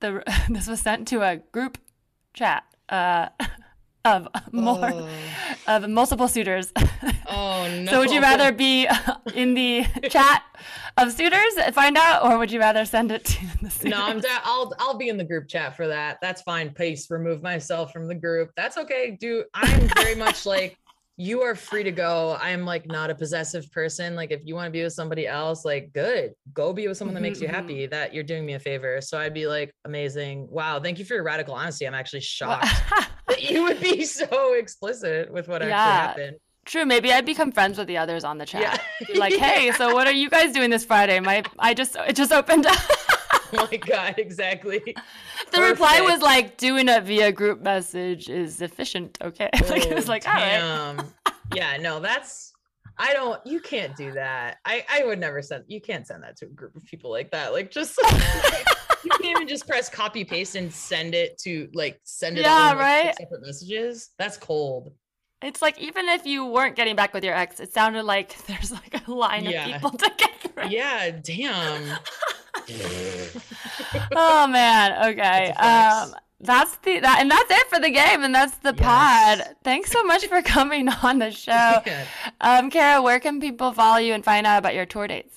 The this was sent to a group chat uh of more oh. of multiple suitors. oh no So would you rather be uh, in the chat of suitors and find out, or would you rather send it to the suitors? no i'm da- i'll i'll be in the group chat for that. That's fine. Paste remove myself from the group. That's okay. Do i'm very much like you are free to go i'm like not a possessive person like if you want to be with somebody else like good go be with someone that makes you Mhm, mhm. happy that you're doing me a favor so i'd be like amazing wow thank you for your radical honesty i'm actually shocked that you would be so explicit with what Yeah. actually happened True. Maybe I'd become friends with the others on the chat. Yeah. Like, hey, so what are you guys doing this Friday? My, I just, it just opened up. oh my god exactly the reply was like, doing it via group message is efficient. Okay. like it was Oh, like, all right. damn. yeah no that's i don't you can't do that i i would never send you can't send that to a group of people like that like just you can't even just press copy paste and send it to like send it Yeah, all in, like, right? separate messages that's cold It's like even if you weren't getting back with your ex, it sounded like there's like a line Yeah. of people to get through. yeah damn oh man. Okay. That's. Um that's the that and that's it for the game and that's the Yes. pod. Thanks so much for coming on the show. Yeah. Um Cara, where can people follow you and find out about your tour dates?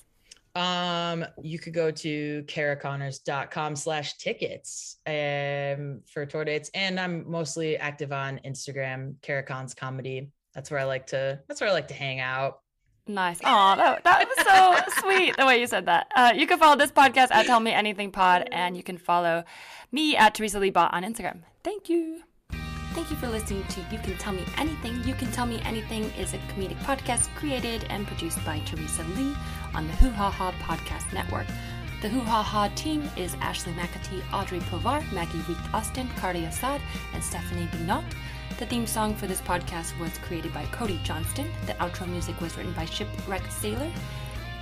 Um, you could go to caraconnors.com slash tickets um for tour dates. And I'm mostly active on Instagram, Caracons comedy. That's where I like to that's where I like to hang out. Nice. Oh, that, that was so sweet the way you said that. Uh, you can follow this podcast at Tell Me Anything Pod, and you can follow me at Teresa Lee Bot on Instagram. Thank you. Thank you for listening to You Can Tell Me Anything. You Can Tell Me Anything is a comedic podcast created and produced by Teresa Lee on the Hoo Ha Ha Podcast Network. The Hoo Ha Ha team is Ashley McAtee, Audrey Povar, Maggie Reed Austin, Cardi Assad, and Stephanie Binot. The theme song for this podcast was created by Cody Johnston. The outro music was written by Shipwrecked Sailor.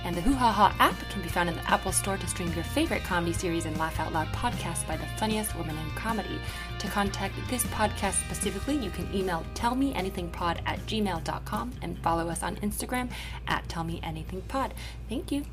And the Hoo Ha Ha app can be found in the Apple Store to stream your favorite comedy series and laugh out loud podcasts by the funniest women in comedy. To contact this podcast specifically, you can email tellmeanythingpod at gmail.com and follow us on Instagram at tellmeanythingpod. Thank you.